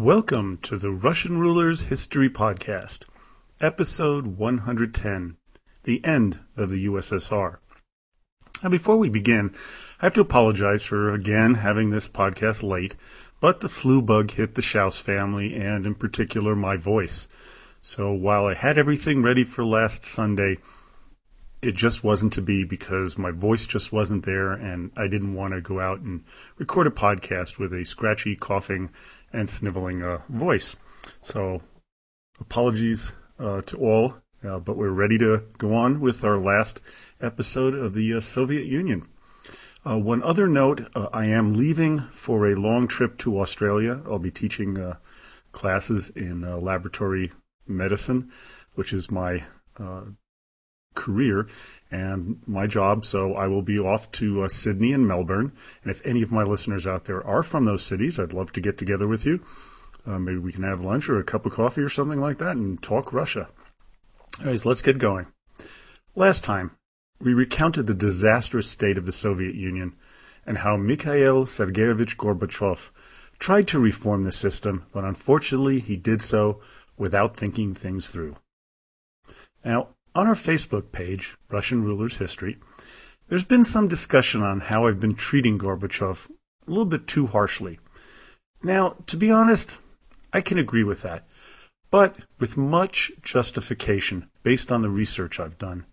Welcome to the Russian Rulers History Podcast, episode 110 The End of the USSR. Now, before we begin, I have to apologize for again having this podcast late, but the flu bug hit the Schaus family and, in particular, my voice. So while I had everything ready for last Sunday, it just wasn't to be because my voice just wasn't there and I didn't want to go out and record a podcast with a scratchy, coughing, and sniveling uh, voice. So, apologies uh, to all, uh, but we're ready to go on with our last episode of the uh, Soviet Union. Uh, one other note uh, I am leaving for a long trip to Australia. I'll be teaching classes in laboratory medicine, which is my career and my job. So I will be off to uh, Sydney and Melbourne. And if any of my listeners out there are from those cities, I'd love to get together with you. Uh, maybe we can have lunch or a cup of coffee or something like that and talk Russia. All right, so let's get going. Last time, we recounted the disastrous state of the Soviet Union and how Mikhail Sergeyevich Gorbachev tried to reform the system, but unfortunately he did so without thinking things through. Now, on our Facebook page, Russian Rulers History, there's been some discussion on how I've been treating Gorbachev a little bit too harshly. Now, to be honest, I can agree with that, but with much justification based on the research I've done.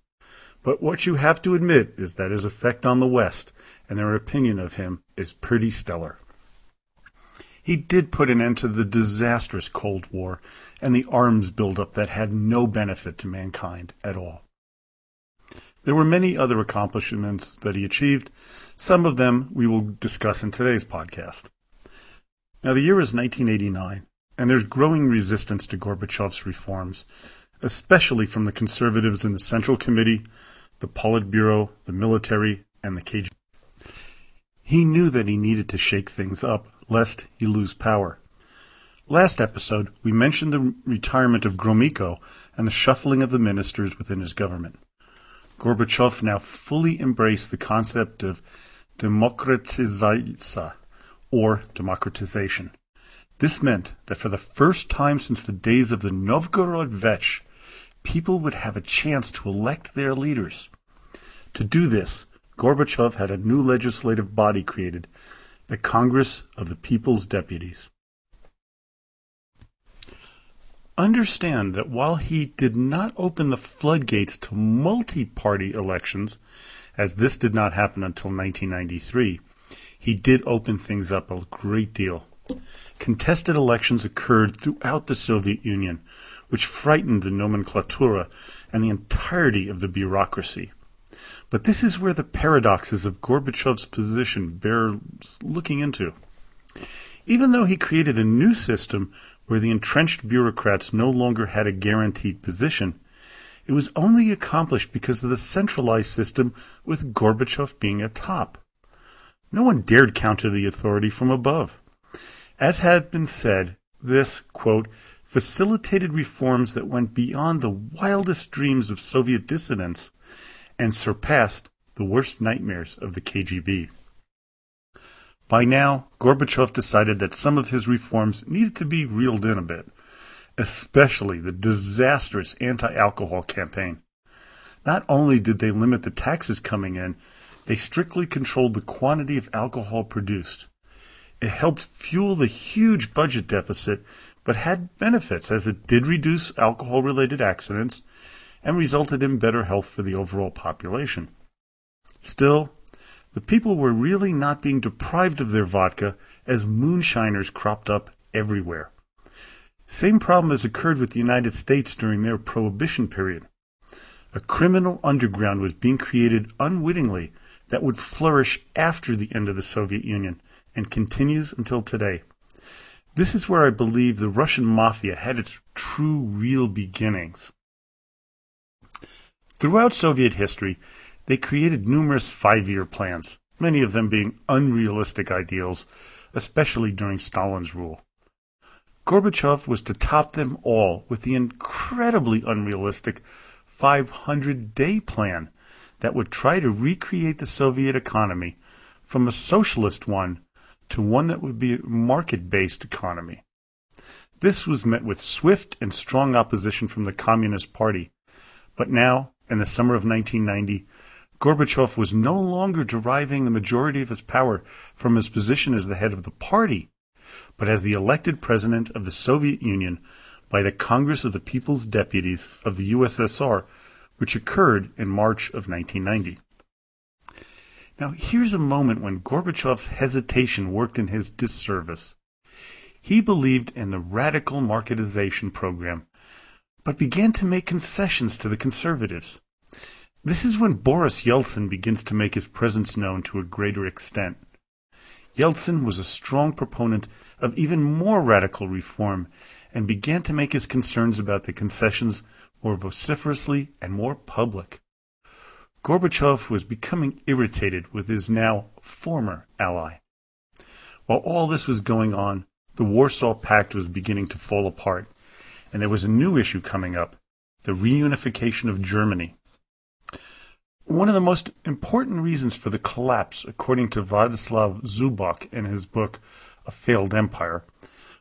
But what you have to admit is that his effect on the West and their opinion of him is pretty stellar. He did put an end to the disastrous Cold War and the arms buildup that had no benefit to mankind at all. There were many other accomplishments that he achieved. Some of them we will discuss in today's podcast. Now, the year is 1989, and there's growing resistance to Gorbachev's reforms, especially from the conservatives in the Central Committee, the Politburo, the military, and the KGB. He knew that he needed to shake things up, lest he lose power. Last episode, we mentioned the retirement of Gromyko and the shuffling of the ministers within his government. Gorbachev now fully embraced the concept of demokratizatsiya, or democratization. This meant that for the first time since the days of the Novgorod Vetch, people would have a chance to elect their leaders. To do this, Gorbachev had a new legislative body created, the Congress of the People's Deputies. Understand that while he did not open the floodgates to multi party elections, as this did not happen until 1993, he did open things up a great deal. Contested elections occurred throughout the Soviet Union, which frightened the nomenklatura and the entirety of the bureaucracy. But this is where the paradoxes of Gorbachev's position bear looking into. Even though he created a new system where the entrenched bureaucrats no longer had a guaranteed position, it was only accomplished because of the centralized system with Gorbachev being at top. No one dared counter the authority from above. As had been said, this, quote, facilitated reforms that went beyond the wildest dreams of Soviet dissidents and surpassed the worst nightmares of the KGB. By now, Gorbachev decided that some of his reforms needed to be reeled in a bit, especially the disastrous anti alcohol campaign. Not only did they limit the taxes coming in, they strictly controlled the quantity of alcohol produced. It helped fuel the huge budget deficit, but had benefits as it did reduce alcohol related accidents and resulted in better health for the overall population. Still, the people were really not being deprived of their vodka as moonshiners cropped up everywhere. Same problem has occurred with the United States during their prohibition period. A criminal underground was being created unwittingly that would flourish after the end of the Soviet Union and continues until today. This is where I believe the Russian mafia had its true, real beginnings. Throughout Soviet history, they created numerous five year plans, many of them being unrealistic ideals, especially during Stalin's rule. Gorbachev was to top them all with the incredibly unrealistic 500 day plan that would try to recreate the Soviet economy from a socialist one to one that would be a market based economy. This was met with swift and strong opposition from the Communist Party. But now, in the summer of 1990, Gorbachev was no longer deriving the majority of his power from his position as the head of the party, but as the elected president of the Soviet Union by the Congress of the People's Deputies of the USSR, which occurred in March of 1990. Now, here's a moment when Gorbachev's hesitation worked in his disservice. He believed in the radical marketization program, but began to make concessions to the conservatives. This is when Boris Yeltsin begins to make his presence known to a greater extent. Yeltsin was a strong proponent of even more radical reform and began to make his concerns about the concessions more vociferously and more public. Gorbachev was becoming irritated with his now former ally. While all this was going on, the Warsaw Pact was beginning to fall apart, and there was a new issue coming up the reunification of Germany. One of the most important reasons for the collapse, according to Vladislav Zubok in his book A Failed Empire,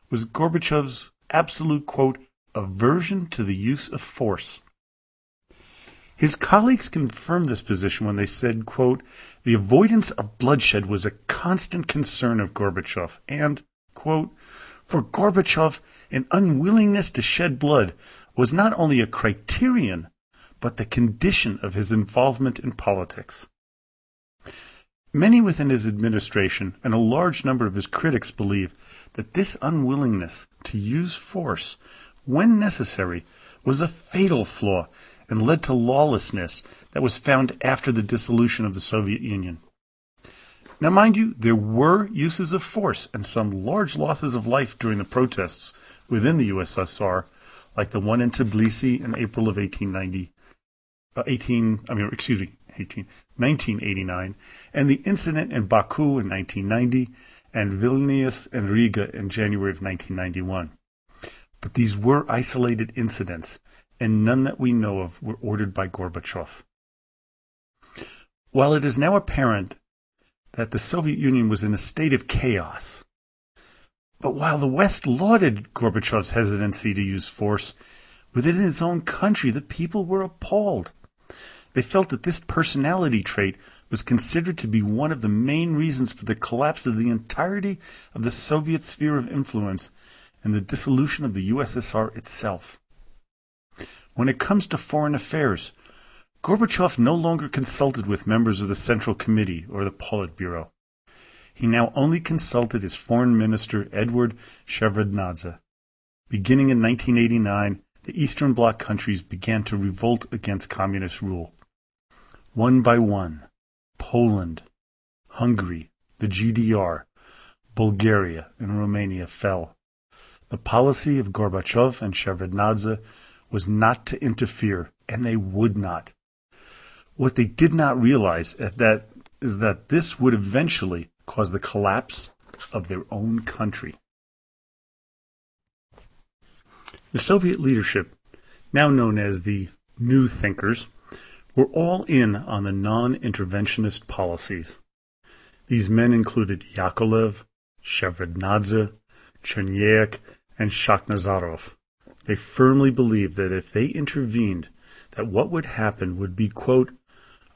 was Gorbachev's absolute, quote, aversion to the use of force. His colleagues confirmed this position when they said, quote, the avoidance of bloodshed was a constant concern of Gorbachev, and, quote, for Gorbachev, an unwillingness to shed blood was not only a criterion, but the condition of his involvement in politics. Many within his administration and a large number of his critics believe that this unwillingness to use force when necessary was a fatal flaw and led to lawlessness that was found after the dissolution of the Soviet Union. Now, mind you, there were uses of force and some large losses of life during the protests within the USSR, like the one in Tbilisi in April of 1890, uh, 18, I mean, excuse me, 18, 1989, and the incident in Baku in 1990, and Vilnius and Riga in January of 1991. But these were isolated incidents, and none that we know of were ordered by Gorbachev. While it is now apparent that the Soviet Union was in a state of chaos. But while the West lauded Gorbachev's hesitancy to use force, within his own country the people were appalled. They felt that this personality trait was considered to be one of the main reasons for the collapse of the entirety of the Soviet sphere of influence and the dissolution of the USSR itself. When it comes to foreign affairs, Gorbachev no longer consulted with members of the Central Committee or the Politburo. He now only consulted his foreign minister Eduard Shevardnadze. Beginning in 1989, the Eastern Bloc countries began to revolt against communist rule. One by one, Poland, Hungary, the GDR, Bulgaria, and Romania fell. The policy of Gorbachev and Shevardnadze was not to interfere, and they would not. What they did not realize at that is that this would eventually cause the collapse of their own country. The Soviet leadership, now known as the New Thinkers, were all in on the non-interventionist policies. These men included Yakovlev, Shevardnadze, Cherniak, and Shakhnazarov. They firmly believed that if they intervened, that what would happen would be, quote,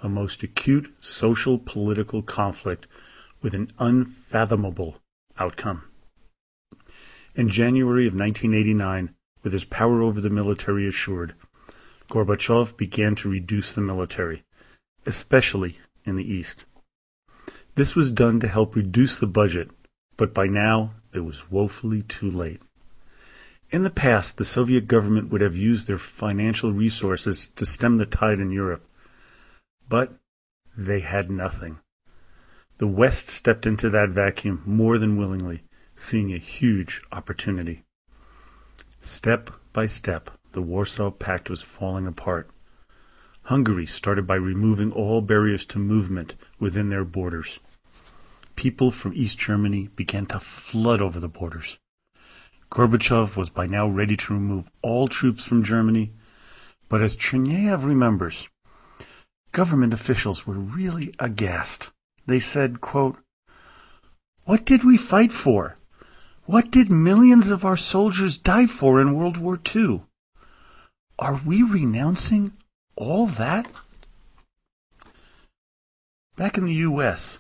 a most acute social political conflict with an unfathomable outcome. In January of 1989, with his power over the military assured, Gorbachev began to reduce the military, especially in the East. This was done to help reduce the budget, but by now it was woefully too late. In the past, the Soviet government would have used their financial resources to stem the tide in Europe, but they had nothing. The West stepped into that vacuum more than willingly, seeing a huge opportunity. Step by step, the Warsaw Pact was falling apart. Hungary started by removing all barriers to movement within their borders. People from East Germany began to flood over the borders. Gorbachev was by now ready to remove all troops from Germany, but as Chernayev remembers, government officials were really aghast. They said, quote, What did we fight for? What did millions of our soldiers die for in World War II? Are we renouncing all that? Back in the U.S.,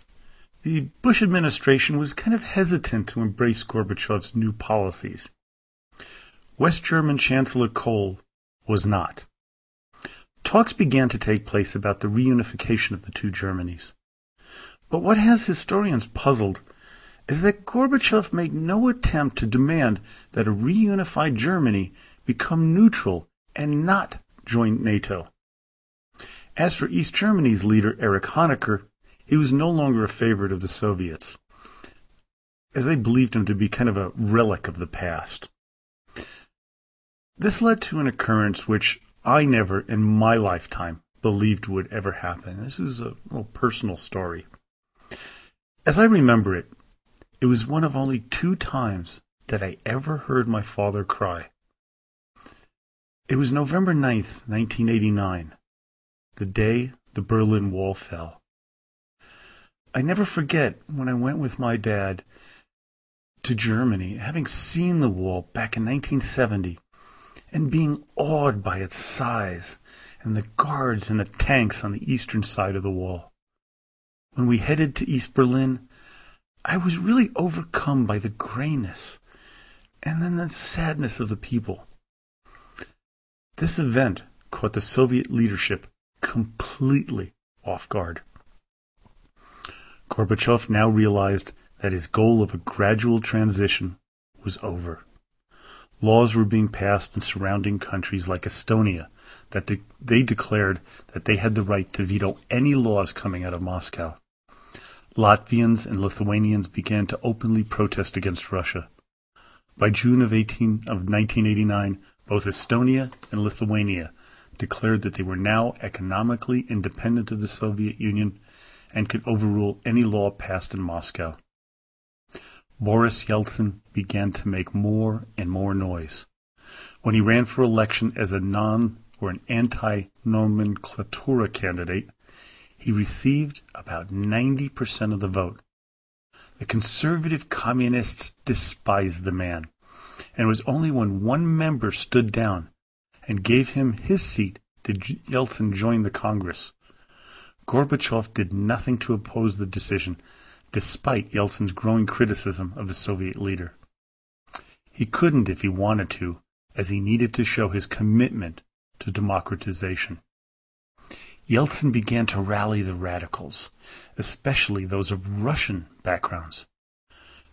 the Bush administration was kind of hesitant to embrace Gorbachev's new policies. West German Chancellor Kohl was not. Talks began to take place about the reunification of the two Germanies. But what has historians puzzled is that Gorbachev made no attempt to demand that a reunified Germany become neutral and not join NATO. As for East Germany's leader, Erich Honecker, he was no longer a favorite of the Soviets, as they believed him to be kind of a relic of the past. This led to an occurrence which I never in my lifetime believed would ever happen. This is a little personal story. As I remember it, it was one of only two times that I ever heard my father cry. It was November 9th, 1989, the day the Berlin Wall fell. I never forget when I went with my dad to Germany, having seen the wall back in 1970 and being awed by its size and the guards and the tanks on the eastern side of the wall. When we headed to East Berlin, I was really overcome by the grayness and then the sadness of the people. This event caught the Soviet leadership completely off guard. Gorbachev now realized that his goal of a gradual transition was over. Laws were being passed in surrounding countries like Estonia that de- they declared that they had the right to veto any laws coming out of Moscow. Latvians and Lithuanians began to openly protest against Russia. By June of, 18, of 1989, both Estonia and Lithuania declared that they were now economically independent of the Soviet Union and could overrule any law passed in Moscow. Boris Yeltsin began to make more and more noise. When he ran for election as a non or an anti nomenklatura candidate, he received about 90% of the vote. The conservative communists despised the man, and it was only when one member stood down and gave him his seat did Yeltsin join the Congress. Gorbachev did nothing to oppose the decision, despite Yeltsin's growing criticism of the Soviet leader. He couldn't if he wanted to, as he needed to show his commitment to democratization. Yeltsin began to rally the radicals, especially those of Russian backgrounds.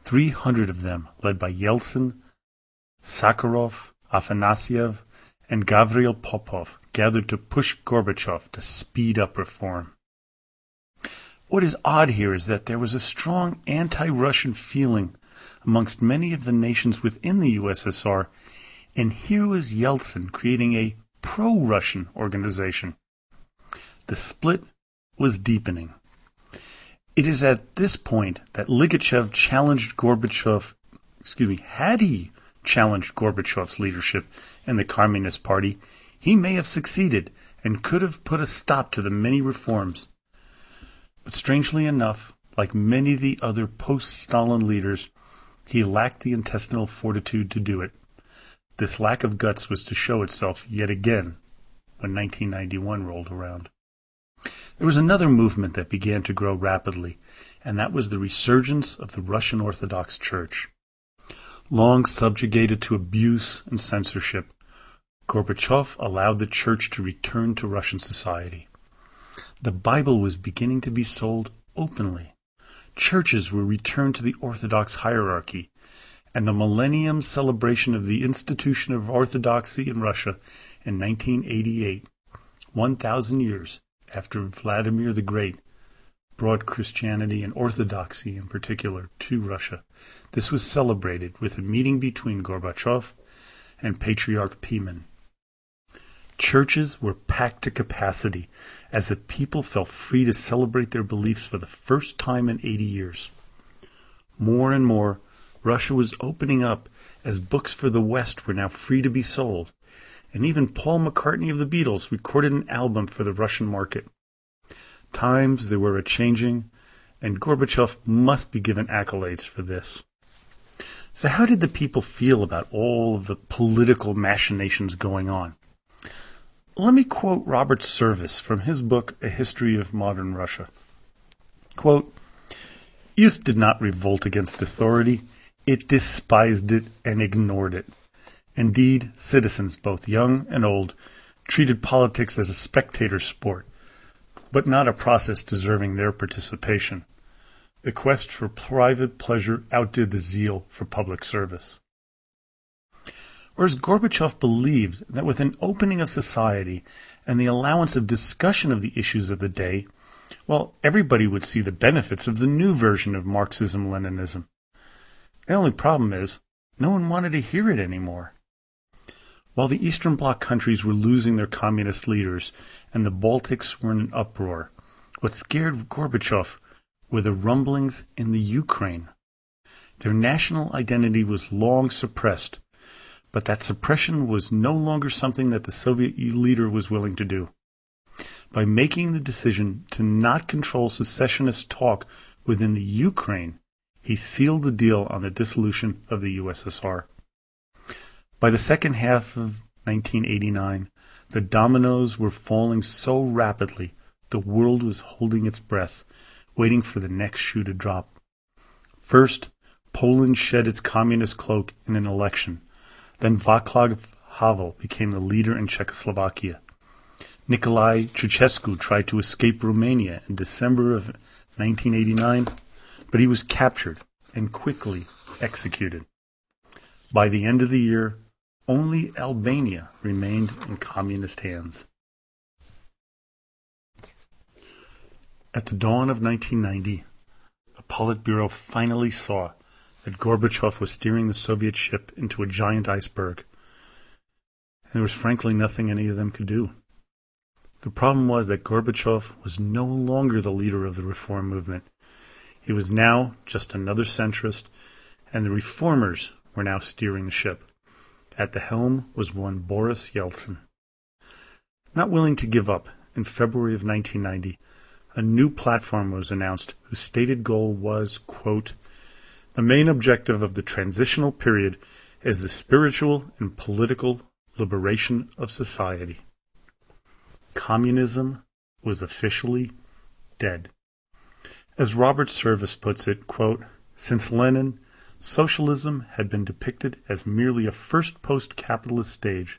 300 of them, led by Yeltsin, Sakharov, Afanasyev, and Gavril Popov, gathered to push Gorbachev to speed up reform. What is odd here is that there was a strong anti-Russian feeling amongst many of the nations within the USSR, and here was Yeltsin creating a pro-Russian organization. The split was deepening. It is at this point that Ligachev challenged Gorbachev, excuse me, had he challenged Gorbachev's leadership in the Communist Party, he may have succeeded and could have put a stop to the many reforms. But strangely enough, like many of the other post Stalin leaders, he lacked the intestinal fortitude to do it. This lack of guts was to show itself yet again when 1991 rolled around. There was another movement that began to grow rapidly, and that was the resurgence of the Russian Orthodox Church. Long subjugated to abuse and censorship, Gorbachev allowed the church to return to Russian society. The Bible was beginning to be sold openly. Churches were returned to the Orthodox hierarchy, and the millennium celebration of the institution of Orthodoxy in Russia in 1988, 1,000 years after Vladimir the Great brought Christianity and Orthodoxy in particular to Russia. This was celebrated with a meeting between Gorbachev and Patriarch Pimen. Churches were packed to capacity as the people felt free to celebrate their beliefs for the first time in 80 years. More and more, Russia was opening up as books for the West were now free to be sold and even Paul McCartney of the Beatles recorded an album for the Russian market. Times they were a changing, and Gorbachev must be given accolades for this. So, how did the people feel about all of the political machinations going on? Let me quote Robert Service from his book, A History of Modern Russia. Quote, Youth did not revolt against authority, it despised it and ignored it. Indeed, citizens, both young and old, treated politics as a spectator sport, but not a process deserving their participation. The quest for private pleasure outdid the zeal for public service. Whereas Gorbachev believed that with an opening of society and the allowance of discussion of the issues of the day, well, everybody would see the benefits of the new version of Marxism Leninism. The only problem is, no one wanted to hear it anymore. While the Eastern Bloc countries were losing their communist leaders and the Baltics were in an uproar, what scared Gorbachev were the rumblings in the Ukraine. Their national identity was long suppressed, but that suppression was no longer something that the Soviet leader was willing to do. By making the decision to not control secessionist talk within the Ukraine, he sealed the deal on the dissolution of the USSR. By the second half of 1989, the dominoes were falling so rapidly the world was holding its breath waiting for the next shoe to drop. First, Poland shed its communist cloak in an election. Then Václav Havel became the leader in Czechoslovakia. Nicolae Ceausescu tried to escape Romania in December of 1989, but he was captured and quickly executed. By the end of the year, only Albania remained in communist hands. At the dawn of 1990, the Politburo finally saw that Gorbachev was steering the Soviet ship into a giant iceberg. And there was frankly nothing any of them could do. The problem was that Gorbachev was no longer the leader of the reform movement. He was now just another centrist, and the reformers were now steering the ship. At the helm was one Boris Yeltsin. Not willing to give up, in February of 1990, a new platform was announced whose stated goal was, quote, the main objective of the transitional period is the spiritual and political liberation of society. Communism was officially dead. As Robert Service puts it, quote, since Lenin, socialism had been depicted as merely a first post capitalist stage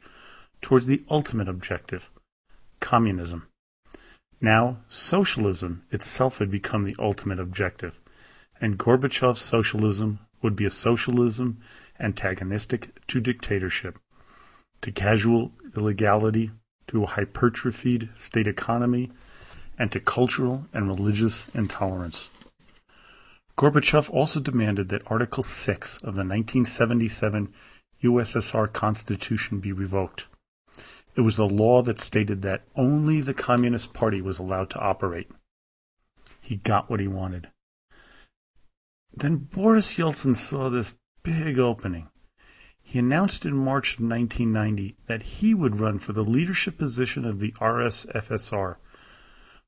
towards the ultimate objective, communism. Now, socialism itself had become the ultimate objective, and Gorbachev's socialism would be a socialism antagonistic to dictatorship, to casual illegality, to a hypertrophied state economy, and to cultural and religious intolerance. Gorbachev also demanded that Article 6 of the 1977 USSR Constitution be revoked. It was the law that stated that only the Communist Party was allowed to operate. He got what he wanted. Then Boris Yeltsin saw this big opening. He announced in March of 1990 that he would run for the leadership position of the RSFSR.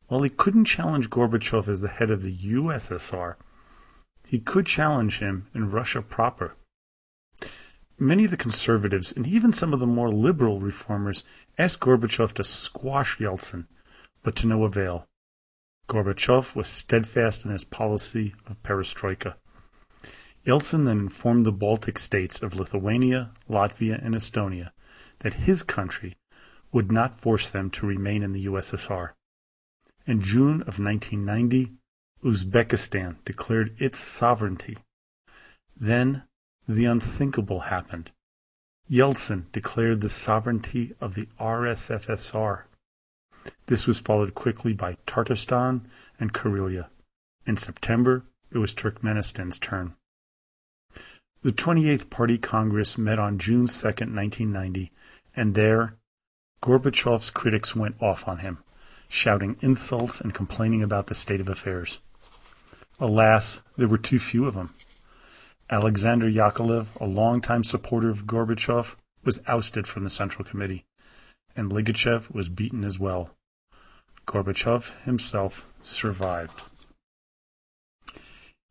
While he couldn't challenge Gorbachev as the head of the USSR, he could challenge him in Russia proper. Many of the conservatives and even some of the more liberal reformers asked Gorbachev to squash Yeltsin, but to no avail. Gorbachev was steadfast in his policy of perestroika. Yeltsin then informed the Baltic states of Lithuania, Latvia, and Estonia that his country would not force them to remain in the USSR. In June of 1990, Uzbekistan declared its sovereignty. Then the unthinkable happened. Yeltsin declared the sovereignty of the RSFSR. This was followed quickly by Tatarstan and Karelia. In September, it was Turkmenistan's turn. The 28th Party Congress met on June 2, 1990, and there, Gorbachev's critics went off on him, shouting insults and complaining about the state of affairs. Alas, there were too few of them. Alexander Yakovlev, a longtime supporter of Gorbachev, was ousted from the Central Committee, and Ligachev was beaten as well. Gorbachev himself survived.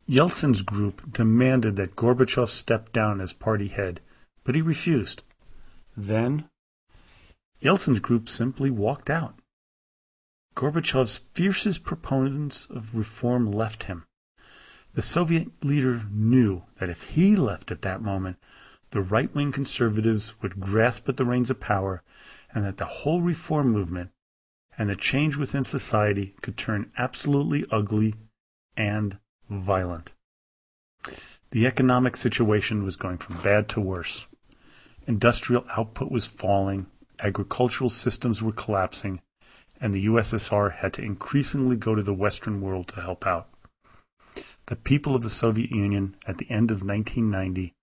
Yeltsin's group demanded that Gorbachev step down as party head, but he refused. Then, Yeltsin's group simply walked out. Gorbachev's fiercest proponents of reform left him. The Soviet leader knew that if he left at that moment, the right wing conservatives would grasp at the reins of power and that the whole reform movement and the change within society could turn absolutely ugly and violent. The economic situation was going from bad to worse. Industrial output was falling, agricultural systems were collapsing, and the USSR had to increasingly go to the Western world to help out. The people of the Soviet Union at the end of 1990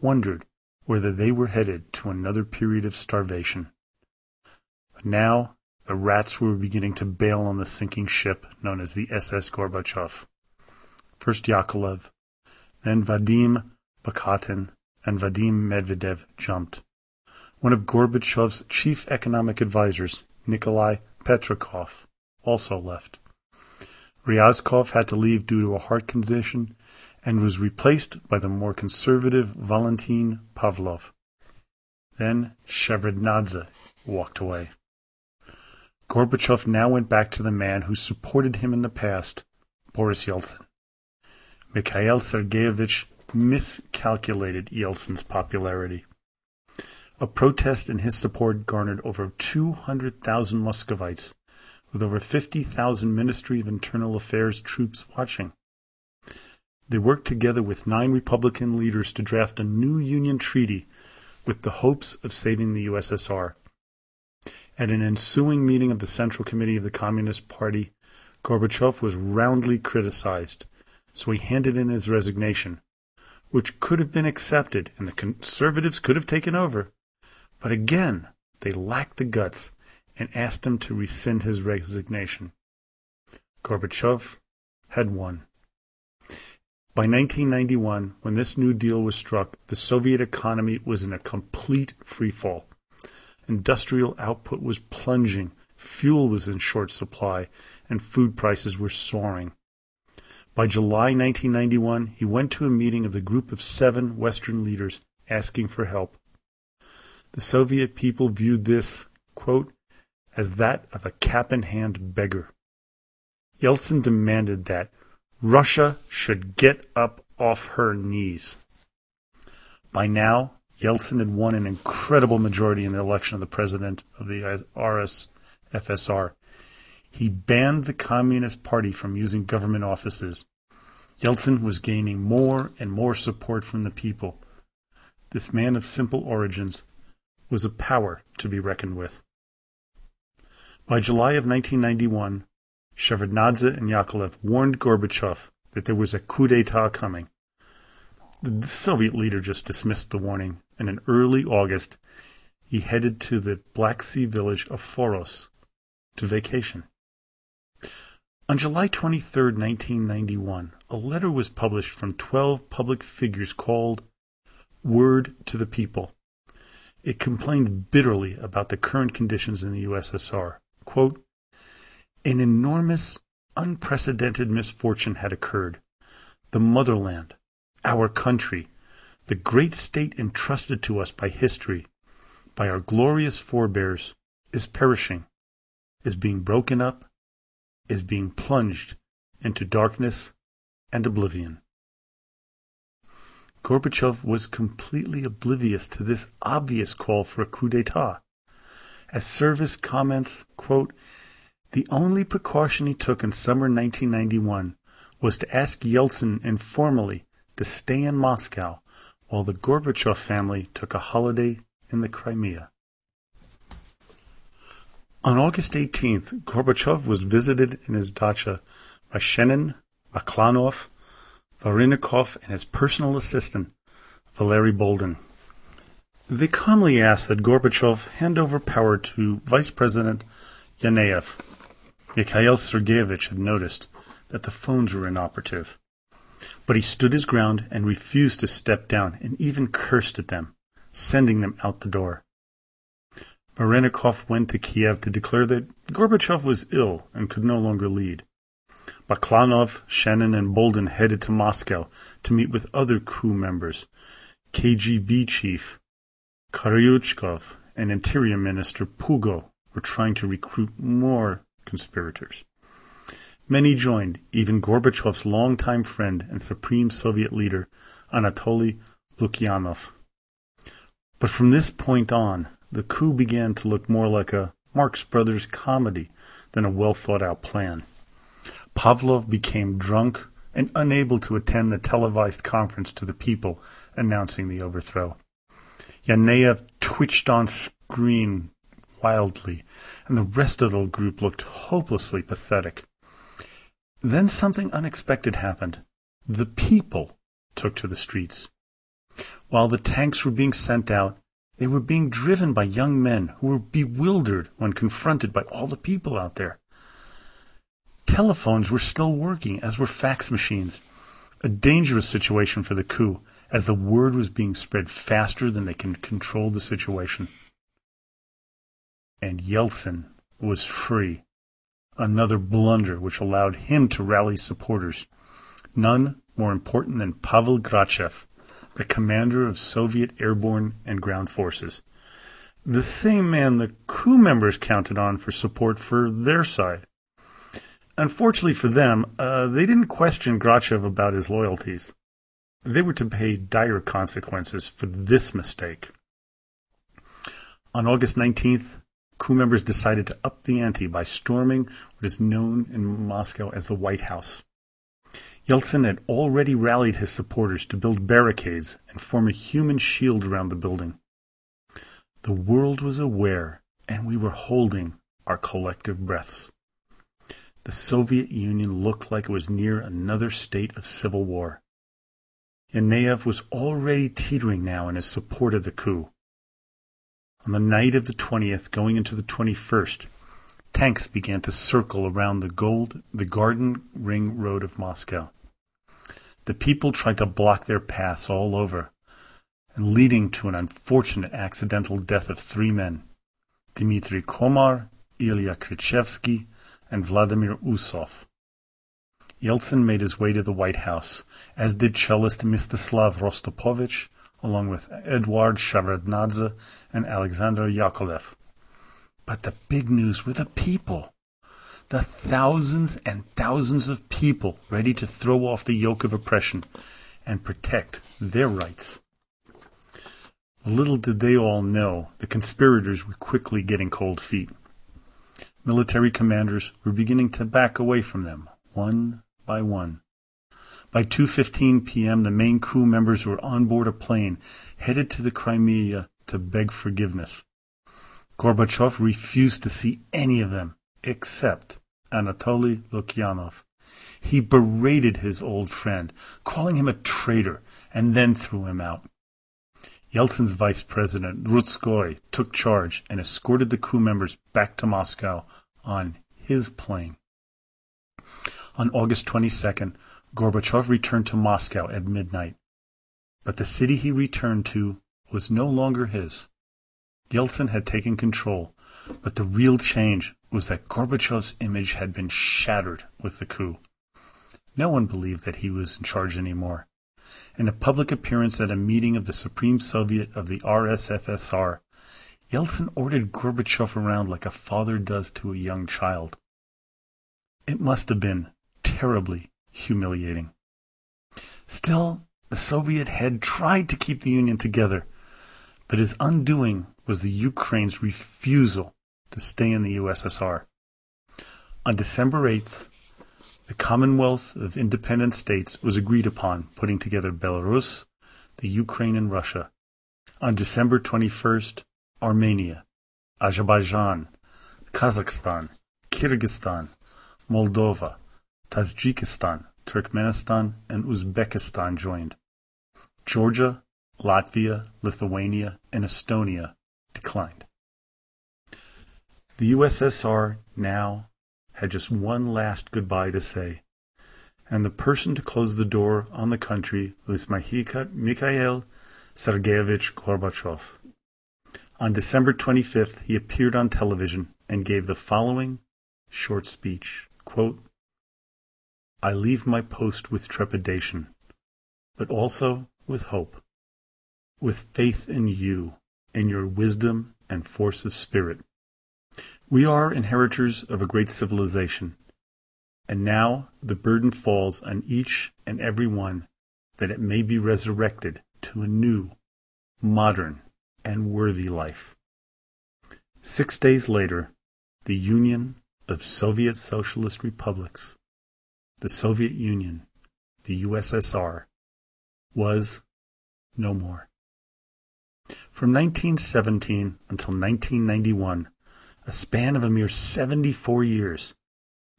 wondered whether they were headed to another period of starvation. But now the rats were beginning to bail on the sinking ship known as the SS Gorbachev. First Yakovlev, then Vadim Bakatin and Vadim Medvedev jumped. One of Gorbachev's chief economic advisers, Nikolai Petrakov, also left. Ryzhkov had to leave due to a heart condition and was replaced by the more conservative Valentin Pavlov. Then Shevardnadze walked away. Gorbachev now went back to the man who supported him in the past, Boris Yeltsin. Mikhail Sergeyevich miscalculated Yeltsin's popularity. A protest in his support garnered over 200,000 Muscovites, with over 50,000 Ministry of Internal Affairs troops watching. They worked together with nine Republican leaders to draft a new Union treaty with the hopes of saving the USSR. At an ensuing meeting of the Central Committee of the Communist Party, Gorbachev was roundly criticized, so he handed in his resignation, which could have been accepted and the conservatives could have taken over. But again, they lacked the guts and asked him to rescind his resignation. Gorbachev had won. By 1991, when this New Deal was struck, the Soviet economy was in a complete freefall. Industrial output was plunging, fuel was in short supply, and food prices were soaring. By July 1991, he went to a meeting of the Group of Seven Western leaders asking for help. The Soviet people viewed this, quote, as that of a cap in hand beggar. Yeltsin demanded that Russia should get up off her knees. By now, Yeltsin had won an incredible majority in the election of the president of the RSFSR. He banned the Communist Party from using government offices. Yeltsin was gaining more and more support from the people. This man of simple origins was a power to be reckoned with. By July of 1991, Shevardnadze and Yakovlev warned Gorbachev that there was a coup d'etat coming. The Soviet leader just dismissed the warning and in early August he headed to the Black Sea village of Foros to vacation. On July 23, 1991, a letter was published from 12 public figures called Word to the People. It complained bitterly about the current conditions in the USSR. Quote, An enormous, unprecedented misfortune had occurred. The motherland, our country, the great state entrusted to us by history, by our glorious forebears, is perishing, is being broken up, is being plunged into darkness and oblivion. Gorbachev was completely oblivious to this obvious call for a coup d'etat. As Service comments, quote, the only precaution he took in summer 1991 was to ask Yeltsin informally to stay in Moscow while the Gorbachev family took a holiday in the Crimea. On August 18th, Gorbachev was visited in his dacha by Shenin, Baklanov, Varenikov, and his personal assistant, Valery Boldin. They calmly asked that Gorbachev hand over power to Vice President Yanayev. Mikhail Sergeyevich had noticed that the phones were inoperative. But he stood his ground and refused to step down and even cursed at them, sending them out the door. Varenikov went to Kiev to declare that Gorbachev was ill and could no longer lead. Baklanov, Shenin, and Boldin headed to Moscow to meet with other coup members. KGB chief Kryuchkov and Interior Minister Pugo were trying to recruit more conspirators. Many joined, even Gorbachev's longtime friend and Supreme Soviet leader Anatoly Lukyanov. But from this point on, the coup began to look more like a Marx Brothers comedy than a well thought out plan. Pavlov became drunk and unable to attend the televised conference to the people announcing the overthrow. Yanayev twitched on screen wildly, and the rest of the group looked hopelessly pathetic. Then something unexpected happened. The people took to the streets. While the tanks were being sent out, they were being driven by young men who were bewildered when confronted by all the people out there. Telephones were still working, as were fax machines. A dangerous situation for the coup, as the word was being spread faster than they could control the situation. And Yeltsin was free another blunder which allowed him to rally supporters. None more important than Pavel Grachev, the commander of Soviet airborne and ground forces. The same man the coup members counted on for support for their side. Unfortunately for them, uh, they didn't question Grachev about his loyalties. They were to pay dire consequences for this mistake. On August 19th, coup members decided to up the ante by storming what is known in Moscow as the White House. Yeltsin had already rallied his supporters to build barricades and form a human shield around the building. The world was aware, and we were holding our collective breaths. The Soviet Union looked like it was near another state of civil war. Yanayev was already teetering now in his support of the coup. On the night of the 20th, going into the 21st, tanks began to circle around the gold, the Garden Ring Road of Moscow. The people tried to block their paths all over, and leading to an unfortunate accidental death of three men, Dmitry Komar, Ilya Krichevsky, and Vladimir Usov. Yeltsin made his way to the White House, as did cellist Mstislav Rostropovich, along with Eduard Shevardnadze and Alexander Yakovlev. But the big news were the people. The thousands and thousands of people ready to throw off the yoke of oppression and protect their rights. Little did they all know the conspirators were quickly getting cold feet. Military commanders were beginning to back away from them, one by one. By 2:15 p.m., the main crew members were on board a plane headed to the Crimea to beg forgiveness. Gorbachev refused to see any of them except Anatoly Lukyanov. He berated his old friend, calling him a traitor, and then threw him out. Yeltsin's vice president, Rutskoy, took charge and escorted the coup members back to Moscow on his plane. On August 22nd, Gorbachev returned to Moscow at midnight. But the city he returned to was no longer his. Yeltsin had taken control, but the real change was that Gorbachev's image had been shattered with the coup. No one believed that he was in charge anymore. In a public appearance at a meeting of the Supreme Soviet of the RSFSR, Yeltsin ordered Gorbachev around like a father does to a young child. It must have been terribly humiliating. Still, the Soviet head tried to keep the Union together, but his undoing was the Ukraine's refusal to stay in the USSR. On December 8th, the Commonwealth of Independent States was agreed upon putting together Belarus, the Ukraine, and Russia. On December 21st, Armenia, Azerbaijan, Kazakhstan, Kyrgyzstan, Moldova, Tajikistan, Turkmenistan, and Uzbekistan joined. Georgia, Latvia, Lithuania, and Estonia declined. The USSR now had just one last goodbye to say, and the person to close the door on the country was Mikhail Sergeyevich Gorbachev. On December 25th, he appeared on television and gave the following short speech. Quote, I leave my post with trepidation, but also with hope, with faith in you, in your wisdom and force of spirit. We are inheritors of a great civilization, and now the burden falls on each and every one that it may be resurrected to a new, modern, and worthy life. Six days later, the Union of Soviet Socialist Republics, the Soviet Union, the USSR, was no more. From 1917 until 1991, a span of a mere 74 years,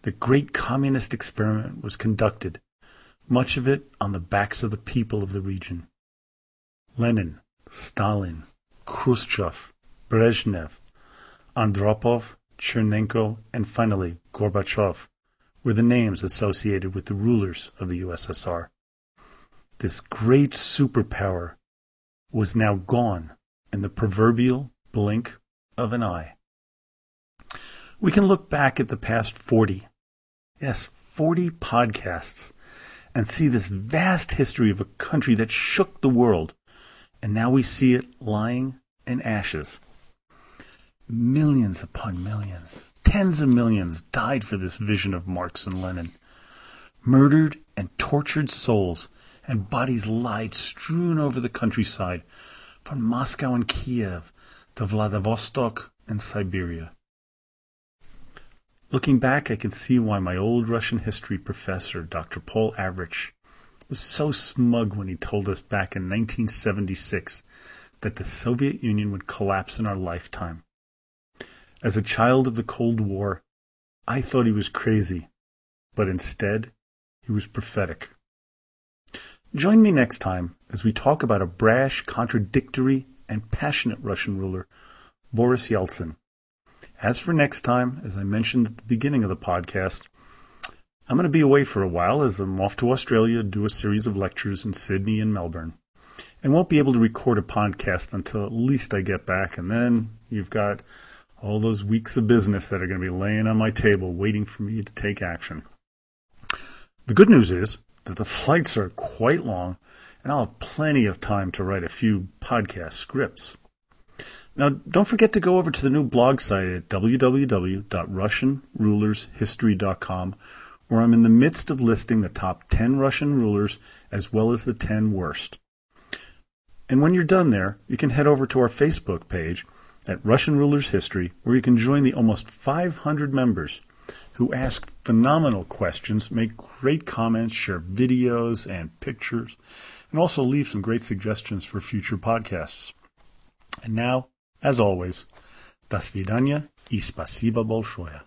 the great communist experiment was conducted, much of it on the backs of the people of the region. Lenin, Stalin, Khrushchev, Brezhnev, Andropov, Chernenko, and finally Gorbachev were the names associated with the rulers of the USSR. This great superpower was now gone in the proverbial blink of an eye. We can look back at the past 40, yes, 40 podcasts, and see this vast history of a country that shook the world, and now we see it lying in ashes. Millions upon millions, tens of millions died for this vision of Marx and Lenin. Murdered and tortured souls and bodies lied strewn over the countryside from Moscow and Kiev to Vladivostok and Siberia. Looking back, I can see why my old Russian history professor, Dr. Paul Avrich, was so smug when he told us back in 1976 that the Soviet Union would collapse in our lifetime. As a child of the Cold War, I thought he was crazy, but instead, he was prophetic. Join me next time as we talk about a brash, contradictory, and passionate Russian ruler, Boris Yeltsin. As for next time, as I mentioned at the beginning of the podcast, I'm going to be away for a while as I'm off to Australia to do a series of lectures in Sydney and Melbourne. And won't be able to record a podcast until at least I get back, and then you've got all those weeks of business that are going to be laying on my table waiting for me to take action. The good news is that the flights are quite long, and I'll have plenty of time to write a few podcast scripts. Now, don't forget to go over to the new blog site at www.russianrulershistory.com, where I'm in the midst of listing the top 10 Russian rulers as well as the 10 worst. And when you're done there, you can head over to our Facebook page at Russian Rulers History, where you can join the almost 500 members who ask phenomenal questions, make great comments, share videos and pictures, and also leave some great suggestions for future podcasts. And now, as always, до свидания и спасибо большое.